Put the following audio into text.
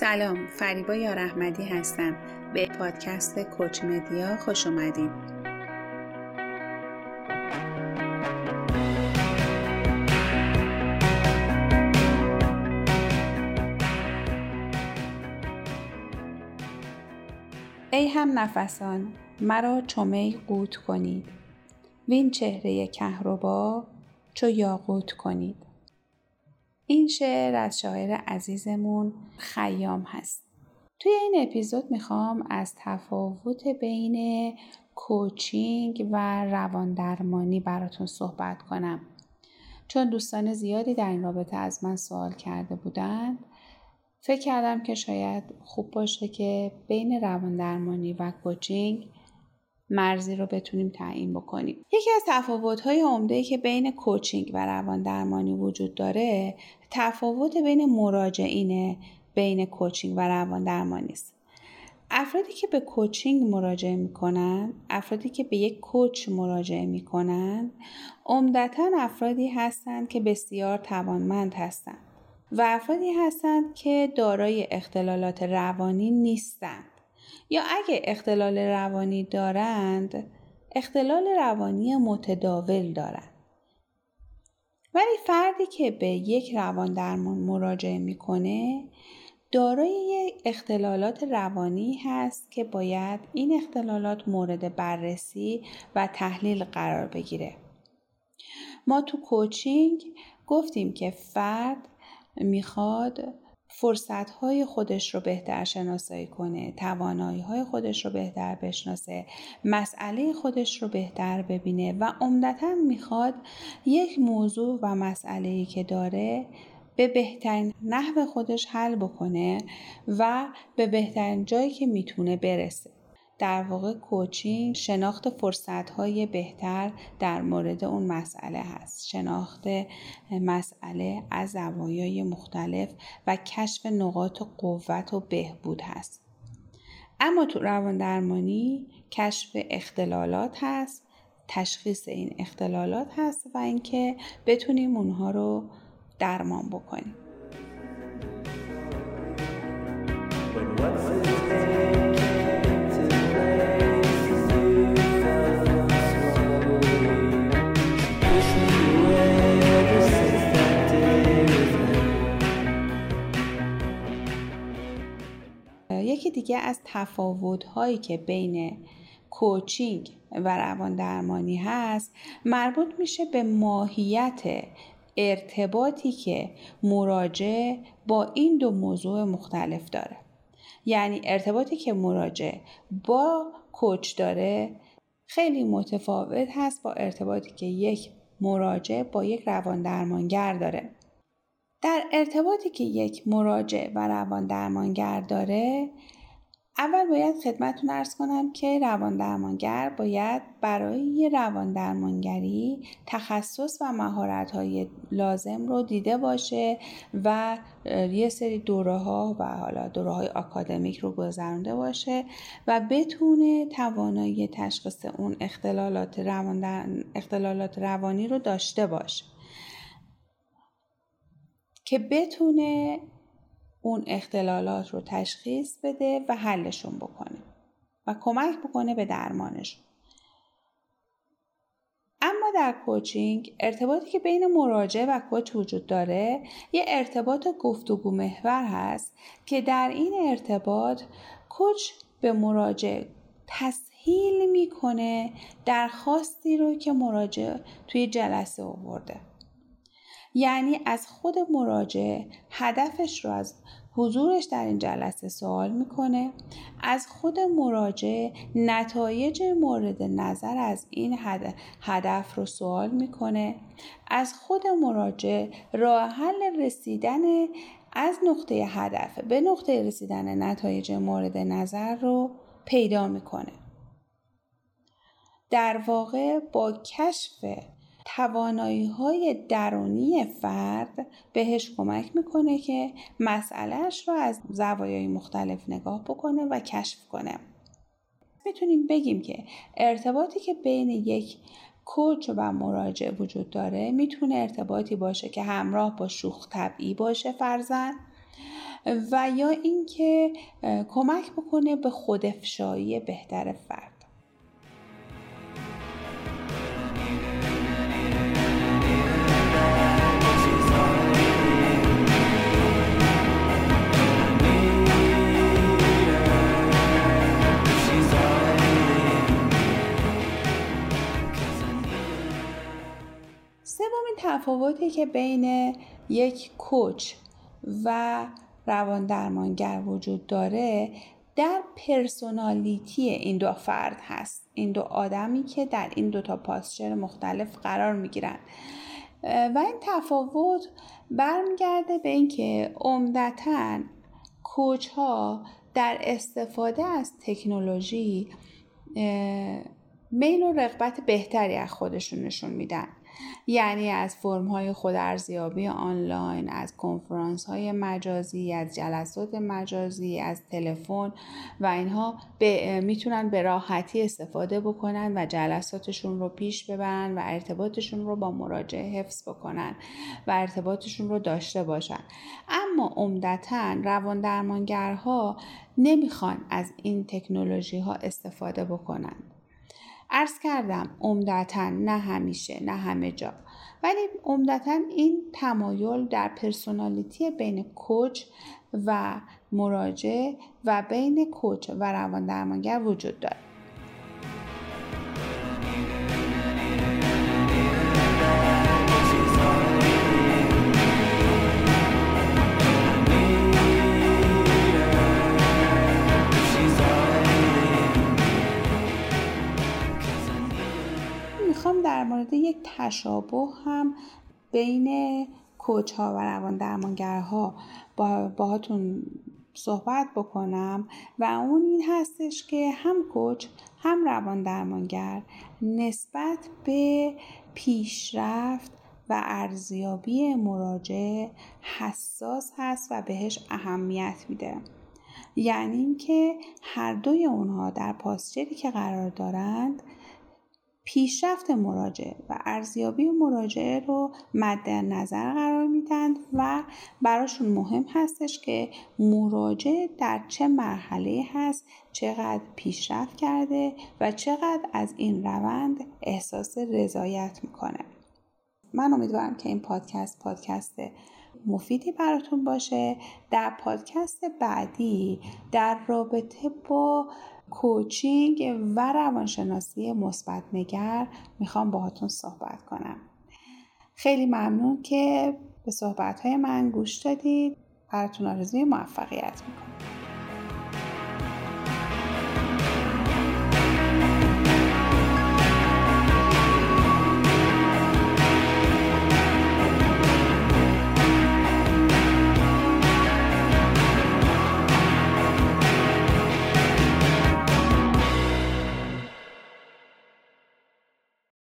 سلام فریبا یار احمدی هستم. به پادکست کوچ مدیا خوش اومدین. ای هم نفسان مرا چمی قوت کنید. وین چهره کهربا چو یاقوت کنید. این شعر از شاعر عزیزمون خیام هست. توی این اپیزود می‌خوام از تفاوت بین کوچینگ و روان درمانی براتون صحبت کنم. چون دوستان زیادی در این رابطه از من سوال کرده بودند فکر کردم که شاید خوب باشه که بین روان درمانی و کوچینگ مرزی رو بتونیم تعیین بکنیم. یکی از تفاوت‌های عمده که بین کوچینگ و روان درمانی وجود داره تفاوت بین مراجعین بین کوچینگ و روان درمانی است. افرادی که به کوچینگ مراجعه می‌کنن افرادی که به یک کوچ مراجعه می‌کنن عمدتا افرادی هستند که بسیار توانمند هستند و افرادی هستند که دارای اختلالات روانی نیستند. یا اگه اختلال روانی دارند اختلال روانی متداول دارند ولی فردی که به یک روان درمان مراجعه می‌کنه دارای اختلالات روانی هست که باید این اختلالات مورد بررسی و تحلیل قرار بگیره. ما تو کوچینگ گفتیم که فرد می‌خواد فرصت های خودش رو بهتر شناسایی کنه توانایی های خودش رو بهتر بشناسه مسئله خودش رو بهتر ببینه و عمدتا می‌خواد یک موضوع و مسئله که داره به بهترین نحو خودش حل بکنه و به بهترین جایی که می‌تونه برسه. در واقع کوچینگ شناخت فرصتهای بهتر در مورد اون مسئله هست. شناخت مسئله از زوایای مختلف و کشف نقاط قوت و بهبود هست. اما تو روان درمانی کشف اختلالات هست تشخیص این اختلالات هست و اینکه بتونیم اونها رو درمان بکنیم. دیگه از تفاوت هایی که بین کوچینگ و روان درمانی هست مربوط میشه به ماهیت ارتباطی که مراجع با این دو موضوع مختلف داره. یعنی ارتباطی که مراجع با کوچ داره خیلی متفاوت هست با ارتباطی که یک مراجع با یک روان درمانگر داره. در ارتباطی که یک مراجع و روان درمانگر داره اول باید خدمتتون ارز کنم که روان درمانگر باید برای روان درمانگری تخصص و مهارت های لازم رو دیده باشه و یه سری دوره ها و حالا دوره های آکادمیک رو گذرانده باشه و بتونه توانایی تشخیص اون اختلالات, روان اختلالات روانی رو داشته باشه. که بتونه اون اختلالات رو تشخیص بده و حلشون بکنه و کمک بکنه به درمانشون اما در کوچینگ ارتباطی که بین مراجع و کوچ وجود داره یه ارتباط گفتگو محور هست که در این ارتباط کوچ به مراجع تسهیل می‌کنه درخواستی رو که مراجع توی جلسه آورده. یعنی از خود مراجع هدفش رو از حضورش در این جلسه سوال می‌کنه. از خود مراجع نتایج مورد نظر از این هدف رو سوال می‌کنه. از خود مراجع راه حل رسیدن از نقطه هدف به نقطه رسیدن نتایج مورد نظر رو پیدا می‌کنه. در واقع با کشف توانایی های درونی فرد بهش کمک می‌کنه که مسئلهش رو از زوایای مختلف نگاه بکنه و کشف کنه. می‌تونیم بگیم که ارتباطی که بین یک کوچ و مراجع وجود داره می‌تونه ارتباطی باشه که همراه با شوخ طبعی باشه فرزن و یا اینکه کمک بکنه به خودافشایی بهتر فرد تفاوتی که بین یک کوچ و روان درمانگر وجود داره در پرسونالیتی این دو فرد هست. این دو آدمی که در این دو تا پاسچر مختلف قرار می گیرن و این تفاوت برمیگرده به اینکه عمدتا کوچ ها در استفاده از تکنولوژی میل و رغبت بهتری از خودشون نشون میدن. یعنی از فرم های خودارزیابی آنلاین از کنفرانس های مجازی از جلسات مجازی از تلفن و اینها می‌تونن به راحتی استفاده بکنن و جلساتشون رو پیش ببرن و ارتباطشون رو با مراجعه حفظ بکنن و ارتباطشون رو داشته باشن. اما عمدتا روان درمانگرها نمی‌خوان از این تکنولوژی ها استفاده بکنن. عرض کردم عمدتا نه همیشه نه همه جا. ولی عمدتا این تمایل در پرسونالیتی بین کوچ و مراجع و بین کوچ و روان درمانگر وجود داره. مورد یک تشابه هم بین کوچ ها و روان درمانگرها. با باهاتون صحبت بکنم و اون این هستش که هم کوچ هم روان درمانگر نسبت به پیشرفت و ارزیابی مراجع حساس هست و بهش اهمیت میده. یعنی اینکه هر دوی اونها در پاسچری که قرار دارند پیشرفت مراجعه و ارزیابی مراجعه رو مد نظر قرار میدن و براشون مهم هستش که مراجعه در چه مرحله هست چقدر پیشرفت کرده و چقدر از این روند احساس رضایت می‌کنه. من امیدوارم که این پادکست پادکست مفیدی براتون باشه. در پادکست بعدی در رابطه با کوچینگ و روانشناسی مثبت نگر می‌خوام باهاتون صحبت کنم. خیلی ممنون که به صحبت های من گوش دادید. براتون آرزوی موفقیت می‌کنم.